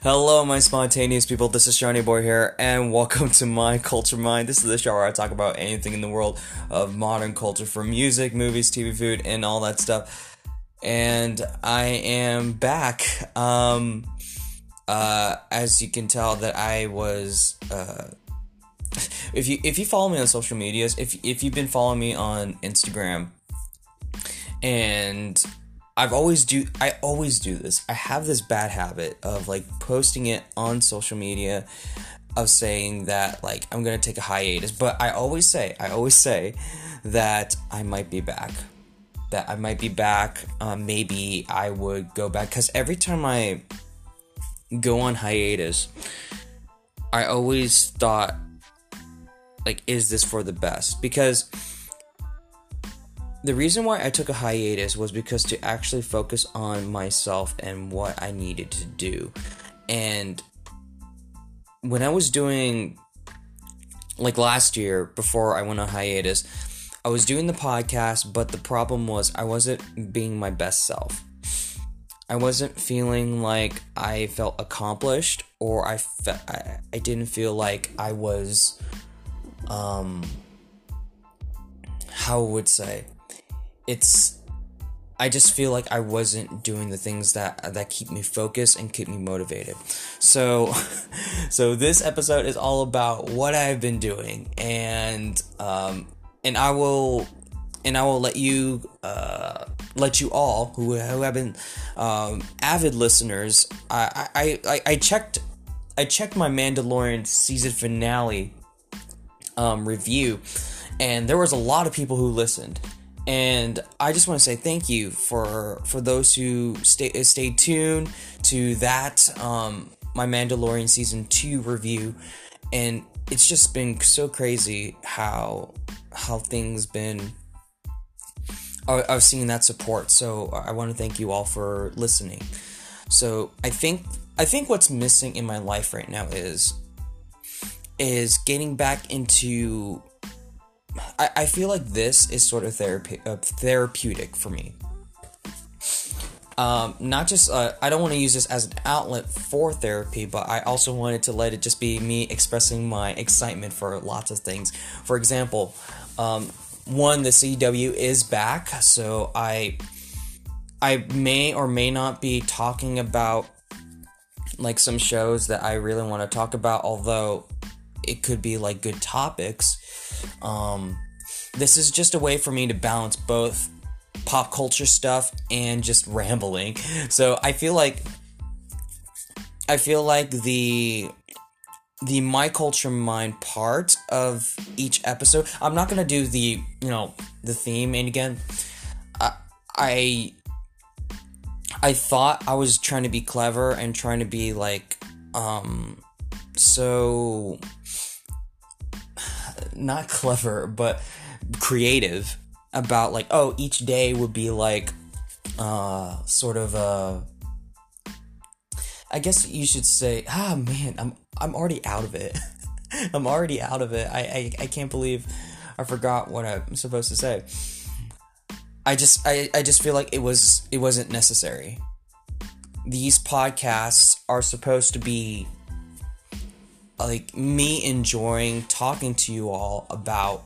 Hello, my spontaneous people. This is Seanie Boi here, and welcome to my Culture Mind. This is the show where I talk about anything in the world of modern culture, from music, movies, TV, food, and all that stuff. And I am back. Um, uh, as you can tell, that I was. Uh, if you if you follow me on social medias, if if you've been following me on Instagram, and I've always do I always do this. I have this bad habit of like posting it on social media of saying that like I'm going to take a hiatus, but I always say, I always say that I might be back. That I might be back. Um, maybe I would go back cuz every time I go on hiatus, I always thought like is this for the best? Because the reason why I took a hiatus was because to actually focus on myself and what I needed to do. And when I was doing, like last year, before I went on hiatus, I was doing the podcast, but the problem was I wasn't being my best self. I wasn't feeling like I felt accomplished, or I, fe- I, I didn't feel like I was, um, how would say, it's I just feel like I wasn't doing the things that that keep me focused and keep me motivated. So so this episode is all about what I've been doing and um and I will and I will let you uh, let you all who, who have been um, avid listeners. I, I, I, I checked I checked my Mandalorian season finale um, review, and there was a lot of people who listened and I just want to say thank you for for those who stay stay tuned to that um, my Mandalorian season two review, and it's just been so crazy how how things been. I've seen that support, so I want to thank you all for listening. So I think I think what's missing in my life right now is is getting back into I, I feel like this is sort of therapy, uh, therapeutic for me. Um, not just uh, I don't want to use this as an outlet for therapy, but I also wanted to let it just be me expressing my excitement for lots of things. For example, um, one the CW is back, so I I may or may not be talking about like some shows that I really want to talk about, although it could be like good topics. Um, this is just a way for me to balance both pop culture stuff and just rambling. So I feel like I feel like the the my culture mind part of each episode. I'm not gonna do the you know the theme, and again, I I, I thought I was trying to be clever and trying to be like um so not clever, but creative about like oh each day would be like uh sort of a I guess you should say ah man I'm I'm already out of it. I'm already out of it. I, I I can't believe I forgot what I'm supposed to say. I just I, I just feel like it was it wasn't necessary. These podcasts are supposed to be like me enjoying talking to you all about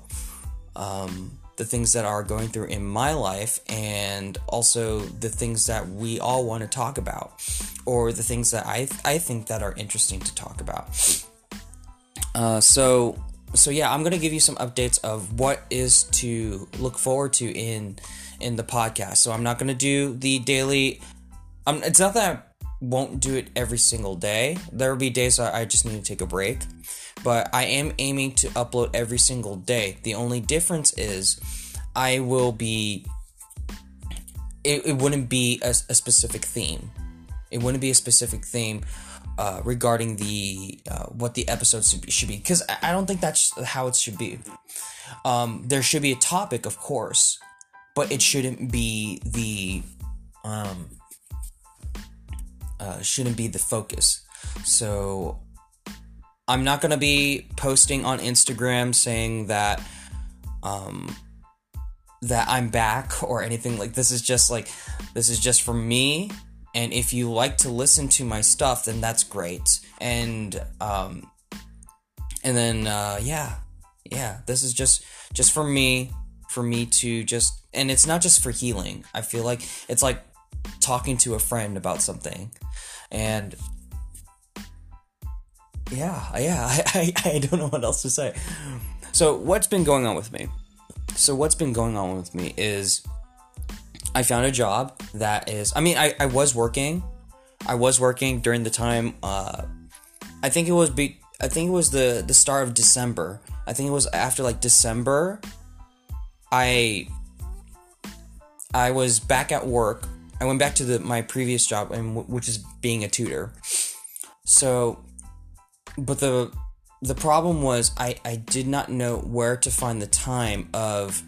um, the things that are going through in my life and also the things that we all want to talk about or the things that I, I think that are interesting to talk about. Uh, so so yeah i'm gonna give you some updates of what is to look forward to in in the podcast. So i'm not gonna do the daily um, it's not that won't do it every single day. There will be days I just need to take a break, but I am aiming to upload every single day. The only difference is I will be. It, it wouldn't be a, a specific theme. It wouldn't be a specific theme uh, regarding the uh, what the episodes should be because I don't think that's how it should be. Um, there should be a topic, of course, but it shouldn't be the um, uh, shouldn't be the focus. So I'm not gonna be posting on Instagram saying that um, that I'm back or anything like this is just like this is just for me And if you like to listen to my stuff, then that's great. And um, and then uh, yeah, yeah, this is just just for me, for me to just, and it's not just for healing. I feel like it's like talking to a friend about something, and yeah, yeah, I, I, I don't know what else to say. So, what's been going on with me? So, what's been going on with me is I found a job that is, I mean, I, I was working. I was working during the time, uh, I think it was, be, I think it was the, the start of December. I think it was after like December. I, I was back at work. I went back to the, my previous job, and which is being a tutor. So but the the problem was I, I did not know where to find the time of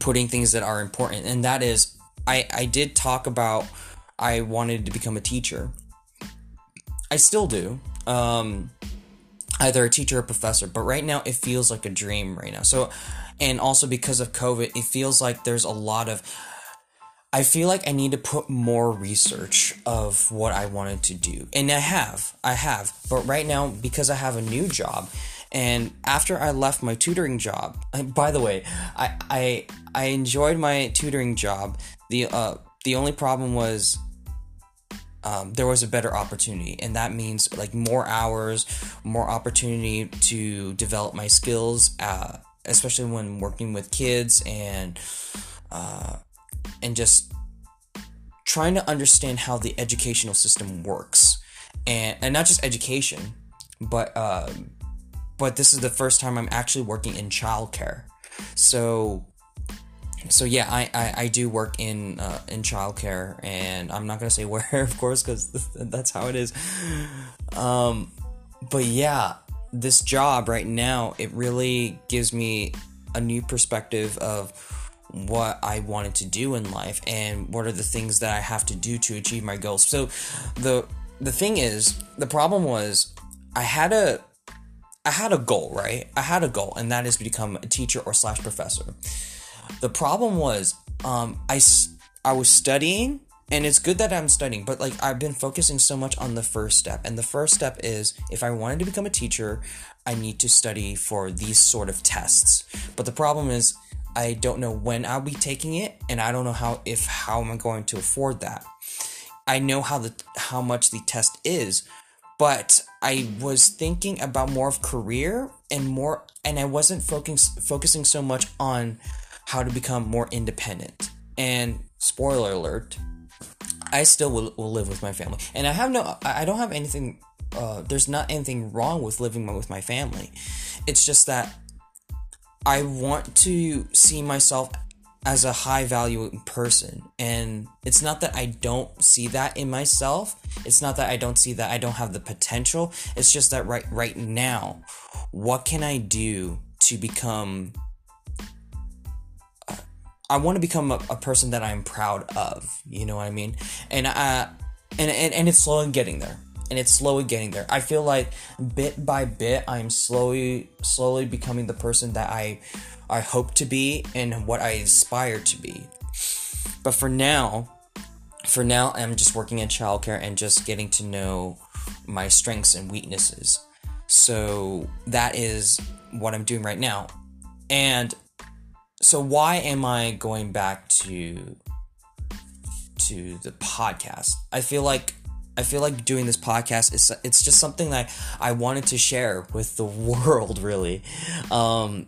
putting things that are important and that is I, I did talk about I wanted to become a teacher. I still do. Um, either a teacher or professor, but right now it feels like a dream right now. So and also because of COVID, it feels like there's a lot of I feel like I need to put more research of what I wanted to do. And I have. I have. But right now, because I have a new job, and after I left my tutoring job, by the way, I I, I enjoyed my tutoring job. The uh the only problem was um, there was a better opportunity, and that means like more hours, more opportunity to develop my skills, uh, especially when working with kids and uh, and just trying to understand how the educational system works. And and not just education but uh, but this is the first time i'm actually working in childcare. So so yeah i i, I do work in uh, in childcare and i'm not gonna say where of course because that's how it is. Um but yeah this job right now it really gives me a new perspective of what I wanted to do in life and what are the things that I have to do to achieve my goals. So the the thing is, the problem was I had a I had a goal, right? I had a goal, and that is to become a teacher or slash professor. The problem was, um, I I was studying, and it's good that I'm studying, but like I've been focusing so much on the first step, and the first step is if I wanted to become a teacher, I need to study for these sort of tests. But the problem is I don't know when I'll be taking it, and I don't know how if how am I going to afford that. I know how the how much the test is, but I was thinking about more of career and more, and I wasn't focusing focusing so much on how to become more independent. And spoiler alert, I still will, will live with my family, and I have no, I don't have anything. Uh, there's not anything wrong with living with my family. It's just that I want to see myself as a high value person. And it's not that I don't see that in myself. It's not that I don't see that I don't have the potential. It's just that right right now, what can I do to become uh, I want to become a, a, person that I'm proud of. You know what I mean? And uh and and, and it's slowly getting there and it's slowly getting there. I feel like bit by bit I'm slowly slowly becoming the person that I I hope to be and what I aspire to be. But for now, for now I'm just working in childcare and just getting to know my strengths and weaknesses. So that is what I'm doing right now. And so why am I going back to to the podcast? I feel like I feel like doing this podcast is it's just something that I wanted to share with the world really. Um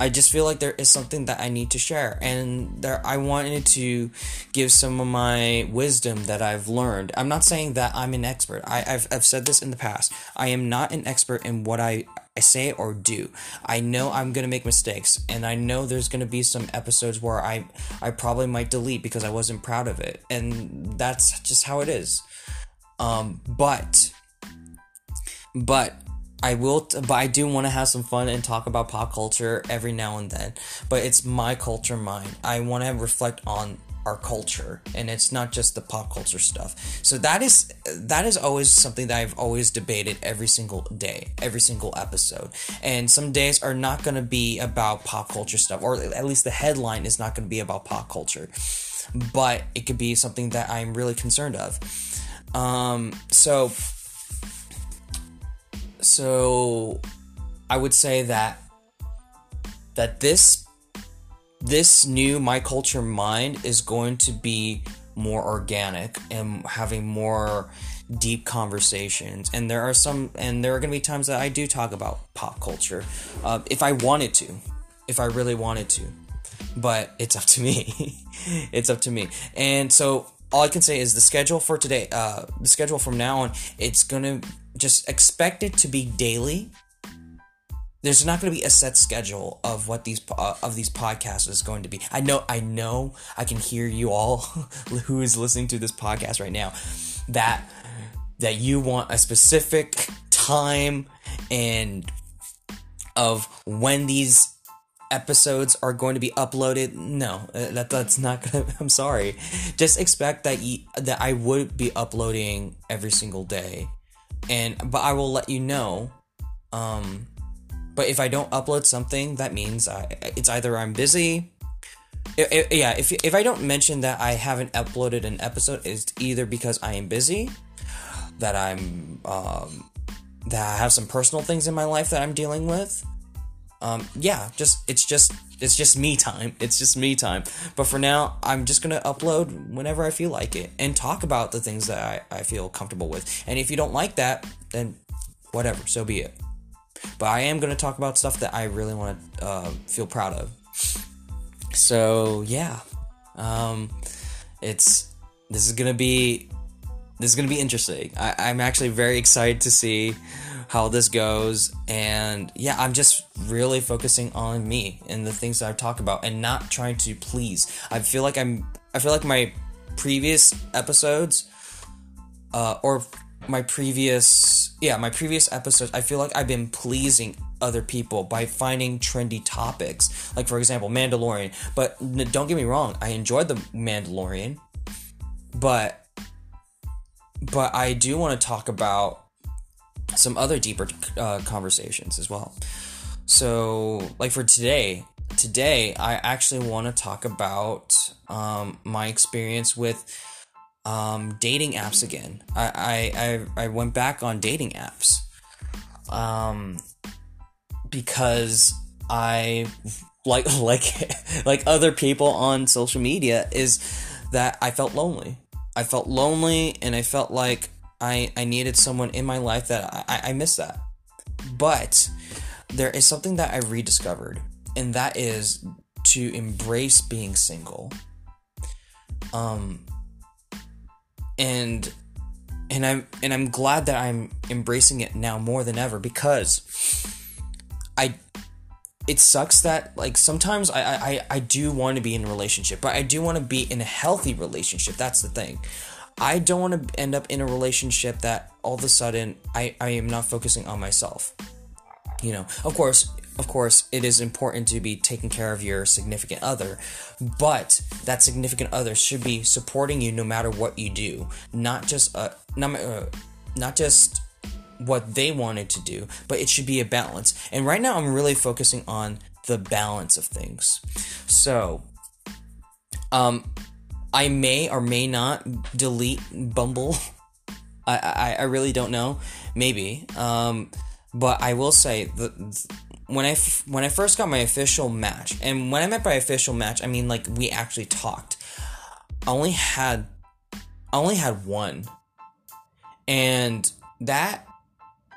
I just feel like there is something that I need to share and there I wanted to give some of my wisdom that I've learned. I'm not saying that I'm an expert. I, have I've said this in the past. I am not an expert in what I I say or do. I know I'm gonna make mistakes, and I know there's gonna be some episodes where I I probably might delete because I wasn't proud of it, and that's just how it is. Um, but but I will, t- but I do want to have some fun and talk about pop culture every now and then. But it's my culture, mine. I want to reflect on our culture and it's not just the pop culture stuff so that is that is always something that i've always debated every single day every single episode and some days are not going to be about pop culture stuff or at least the headline is not going to be about pop culture but it could be something that i'm really concerned of um so so i would say that that this this new my culture mind is going to be more organic and having more deep conversations. And there are some and there are going to be times that i do talk about pop culture uh, if i wanted to if i really wanted to. But it's up to me. It's up to me. And so all i can say is the schedule for today uh, the schedule from now on it's to just expect it to be daily there's not to be a set schedule of what these uh, of these podcasts is going to be. I know, I know, I can hear you all who is listening to this podcast right now that that you want a specific time and of when these episodes are going to be uploaded. No, uh, that that's not gonna. I'm sorry. Just expect that you, that I would be uploading every single day, and but I will let you know. Um, but if I don't upload something, that means I, it's either I'm busy. It, it, yeah, if, if I don't mention that I haven't uploaded an episode, it's either because I am busy, that I'm um, that I have some personal things in my life that I'm dealing with. Um, yeah, just it's just it's just me time. It's just me time. But for now, I'm just gonna upload whenever I feel like it and talk about the things that I, I feel comfortable with. And if you don't like that, then whatever, so be it. But I am to talk about stuff that I really want to uh, feel proud of. So yeah, um, it's this is gonna be this is gonna be interesting. I, I'm actually very excited to see how this goes, and yeah, I'm just really focusing on me and the things that I talk about, and not trying to please. I feel like I'm. I feel like my previous episodes, uh, or my previous yeah my previous episodes i feel like i've been pleasing other people by finding trendy topics like for example mandalorian but don't get me wrong i enjoyed the mandalorian but but i do want to talk about some other deeper uh, conversations as well so like for today today i actually want to talk about um, my experience with um, dating apps again. I, I, I, I went back on dating apps um, because I like like like other people on social media is that I felt lonely. I felt lonely and I felt like I, I needed someone in my life that I, I miss that. But there is something that I rediscovered, and that is to embrace being single. Um, and and I'm and I'm glad that I'm embracing it now more than ever because I it sucks that like sometimes I I, I do want to be in a relationship, but I do want to be in a healthy relationship. That's the thing. I don't want to end up in a relationship that all of a sudden I, I am not focusing on myself. You know, of course, of course, it is important to be taking care of your significant other, but that significant other should be supporting you no matter what you do, not just uh, not uh, not just what they wanted to do, but it should be a balance. And right now, I'm really focusing on the balance of things. So, um, I may or may not delete Bumble. I, I, I really don't know. Maybe. Um, but I will say the when I f- when I first got my official match, and when I meant by official match, I mean like we actually talked. I only had I only had one, and that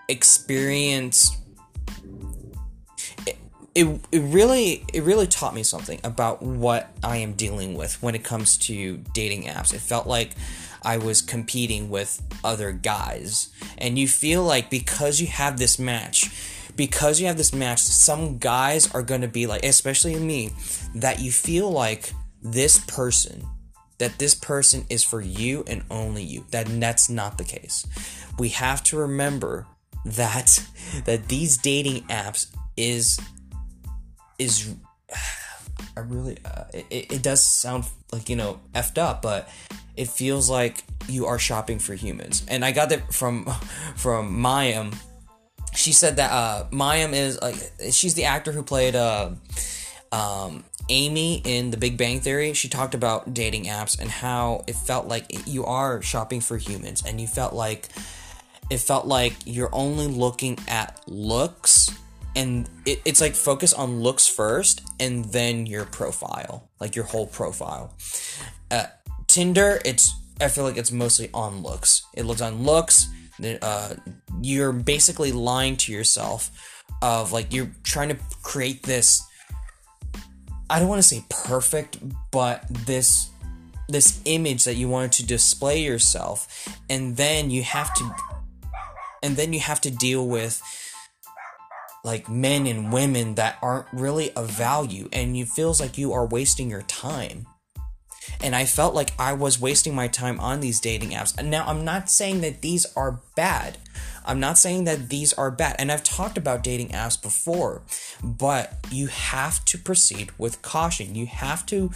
experience it, it, really it really taught me something about what I am dealing with when it comes to dating apps. It felt like I was competing with other guys, and you feel like because you have this match because you have this match, some guys are going to be like, especially me, that you feel like this person, that this person is for you and only you. That that's not the case. We have to remember that that these dating apps is is I really, uh, it, it does sound like, you know, effed up, but it feels like you are shopping for humans. And I got that from, from Mayim. She said that, uh, Mayim is, like, she's the actor who played, uh, um, Amy in The Big Bang Theory, she talked about dating apps and how it felt like you are shopping for humans and you felt like it felt like you're only looking at looks and it, it's like focus on looks first and then your profile like your whole profile. Uh, tinder it's i feel like it's mostly on looks. It looks on looks uh, you're basically lying to yourself of like you're trying to create this i don't want to say perfect but this this image that you wanted to display yourself and then you have to and then you have to deal with like men and women that aren't really of value and you feels like you are wasting your time. And i felt like i was wasting my time on these dating apps. And now i'm not saying that these are bad. I'm not saying that these are bad. And i've talked about dating apps before but you have to proceed with caution. You have to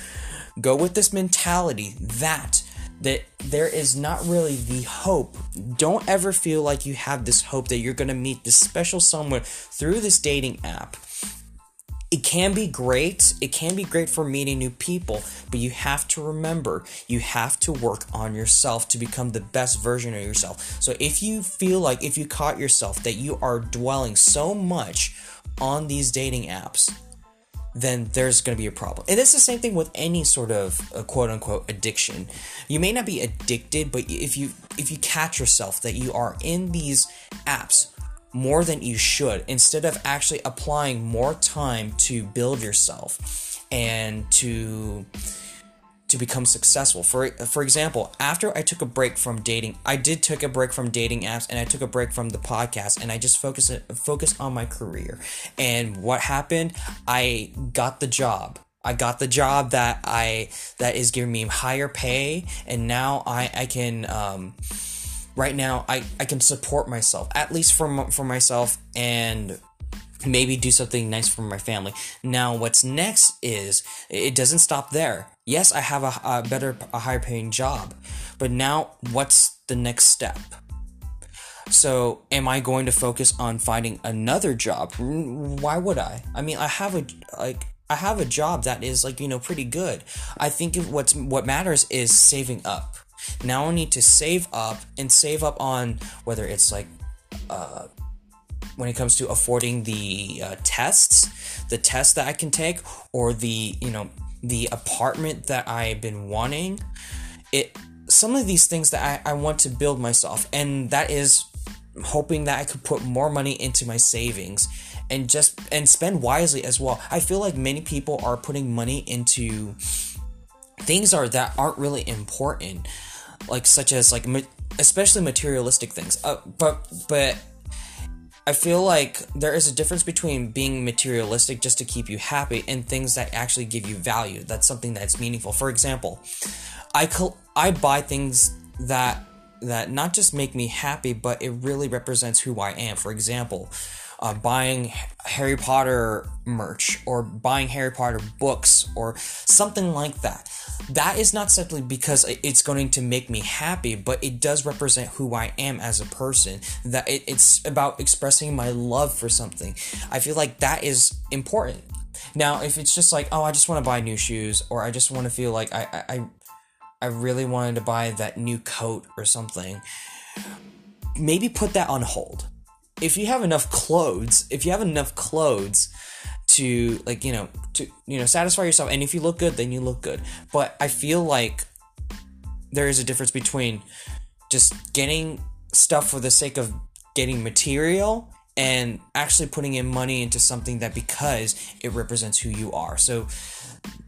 go with this mentality that that there is not really the hope. Don't ever feel like you have this hope that you're going to meet this special someone through this dating app. It can be great. It can be great for meeting new people, but you have to remember you have to work on yourself to become the best version of yourself. So if you feel like if you caught yourself that you are dwelling so much on these dating apps, then there's going to be a problem. And it's the same thing with any sort of uh, quote unquote addiction. You may not be addicted, but if you if you catch yourself that you are in these apps more than you should instead of actually applying more time to build yourself and to to become successful. For for example, after I took a break from dating, I did take a break from dating apps and I took a break from the podcast and I just focused focused on my career. And what happened? I got the job. I got the job that I that is giving me higher pay and now I I can um right now I I can support myself at least for for myself and maybe do something nice for my family. Now, what's next is it doesn't stop there. Yes, I have a, a better, a higher paying job, but now what's the next step? So, am I going to focus on finding another job? Why would I? I mean, I have a like I have a job that is like, you know, pretty good. I think what's what matters is saving up. Now I need to save up and save up on whether it's like uh when it comes to affording the uh, tests, the tests that I can take, or the you know the apartment that I've been wanting. It some of these things that I, I want to build myself, and that is hoping that I could put more money into my savings and just and spend wisely as well. I feel like many people are putting money into things are that aren't really important, like such as like especially materialistic things. Uh, but but I feel like there is a difference between being materialistic just to keep you happy and things that actually give you value. That's something that's meaningful. For example, I col- I buy things that that not just make me happy, but it really represents who I am. For example, uh, buying Harry Potter merch or buying Harry Potter books or something like that. That is not simply because it's going to make me happy, but it does represent who I am as a person. That it, it's about expressing my love for something. I feel like that is important. Now, if it's just like, oh, I just want to buy new shoes, or I just want to feel like I, I, I really wanted to buy that new coat or something, maybe put that on hold if you have enough clothes, if you have enough clothes to like, you know, to you know, satisfy yourself and if you look good, then you look good. But I feel like there is a difference between just getting stuff for the sake of getting material and actually putting in money into something that because it represents who you are. So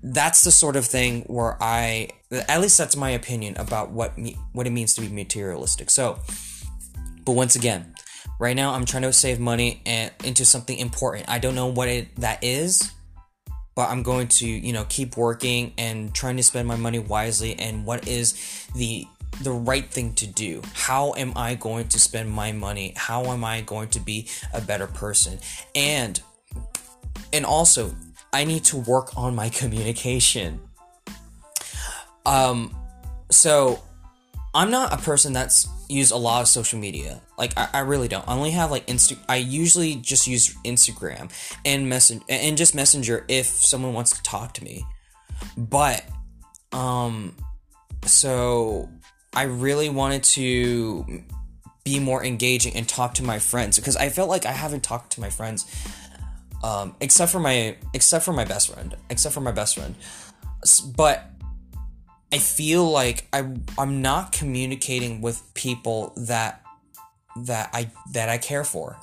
that's the sort of thing where I at least that's my opinion about what me, what it means to be materialistic. So but once again, Right now, I'm trying to save money and into something important. I don't know what it that is, but I'm going to, you know, keep working and trying to spend my money wisely and what is the the right thing to do. How am I going to spend my money? How am I going to be a better person? And and also I need to work on my communication. Um, so I'm not a person that's used a lot of social media. Like I, I really don't. I only have like Insta. I usually just use Instagram and message and just Messenger if someone wants to talk to me. But um, so I really wanted to be more engaging and talk to my friends because I felt like I haven't talked to my friends um, except for my except for my best friend except for my best friend but I feel like I I'm not communicating with people that that I that I care for.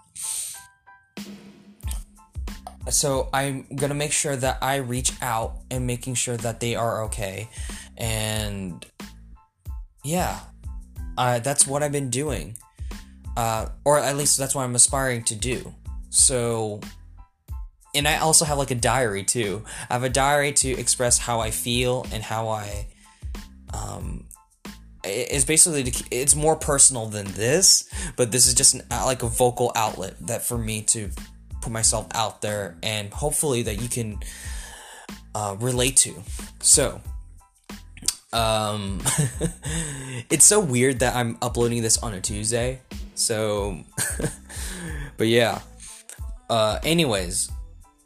So I'm gonna make sure that I reach out and making sure that they are okay, and yeah, uh, that's what I've been doing, uh, or at least that's what I'm aspiring to do. So and I also have like a diary too. I have a diary to express how I feel and how I um it's basically it's more personal than this, but this is just an, like a vocal outlet that for me to put myself out there and hopefully that you can uh, relate to. So, um, it's so weird that I'm uploading this on a Tuesday. So, but yeah. Uh, anyways,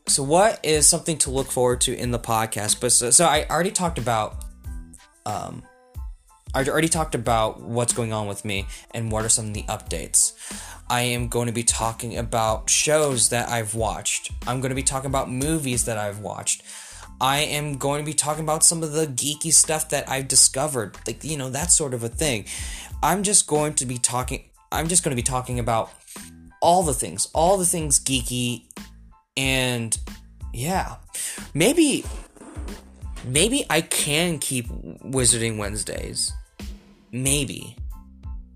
so what is something to look forward to in the podcast? But so, so I already talked about um, I already talked about what's going on with me and what are some of the updates. I am going to be talking about shows that I've watched. I'm going to be talking about movies that I've watched. I am going to be talking about some of the geeky stuff that I've discovered, like, you know, that sort of a thing. I'm just going to be talking, I'm just going to be talking about all the things, all the things geeky, and yeah, maybe maybe I can keep Wizarding Wednesdays. Maybe.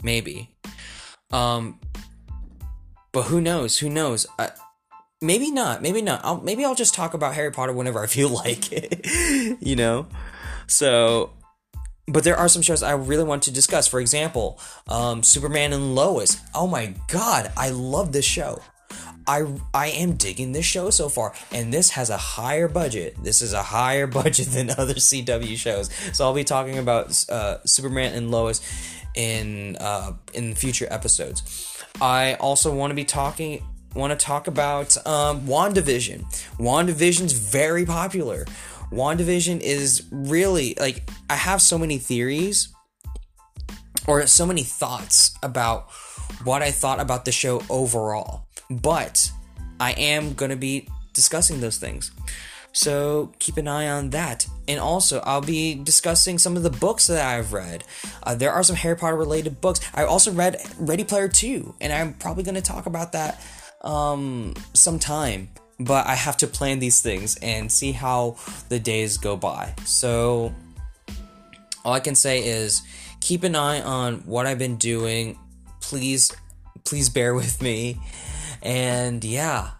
Maybe. Um but who knows? Who knows? I, maybe not. Maybe not. I'll, maybe I'll just talk about Harry Potter whenever I feel like it. you know? So but there are some shows I really want to discuss. For example, um, Superman and Lois. Oh my god, I love this show. I I am digging this show so far, and this has a higher budget. This is a higher budget than other CW shows. So I'll be talking about uh, Superman and Lois in uh, in future episodes. I also want to be talking want to talk about um, WandaVision. WandaVision's very popular. WandaVision is really like I have so many theories or so many thoughts about what I thought about the show overall. But I am going to be discussing those things. So keep an eye on that. And also, I'll be discussing some of the books that I've read. Uh, there are some Harry Potter related books. I also read Ready Player 2, and I'm probably going to talk about that um, sometime. But I have to plan these things and see how the days go by. So, all I can say is keep an eye on what I've been doing. Please, please bear with me. And yeah,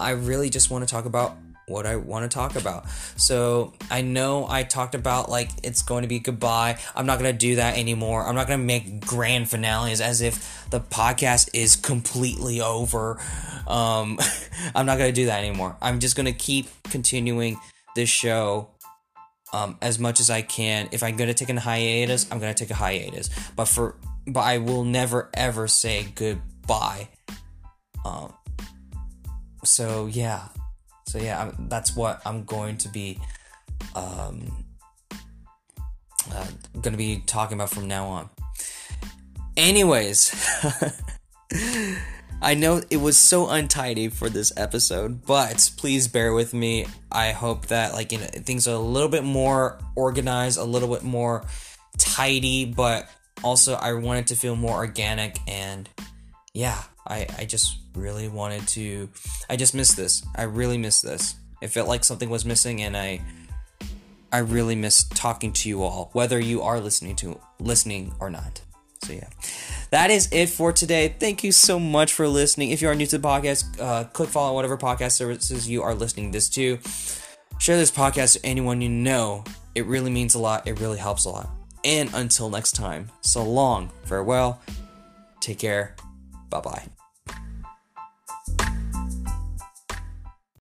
I really just want to talk about what I want to talk about. So I know I talked about like it's going to be goodbye. I'm not going to do that anymore. I'm not going to make grand finales as if the podcast is completely over. Um, I'm not going to do that anymore. I'm just going to keep continuing this show um, as much as I can. If I'm to take a hiatus, I'm to take a hiatus. But for but I will never ever say goodbye um, so yeah, so yeah, I'm, that's what I'm going to be um, uh, going to be talking about from now on. Anyways, I know it was so untidy for this episode, but please bear with me. I hope that like you know things are a little bit more organized, a little bit more tidy, but also I want it to feel more organic and yeah, I I just really wanted to. I just missed this. I really missed this. It felt like something was missing, and I. I really miss talking to you all, whether you are listening to listening or not. So yeah, that is it for today. Thank you so much for listening. If you are new to the podcast, uh, click follow on whatever podcast services you are listening this to. Share this podcast to anyone you know. It really means a lot. It really helps a lot. And until next time, so long, farewell, take care, bye bye.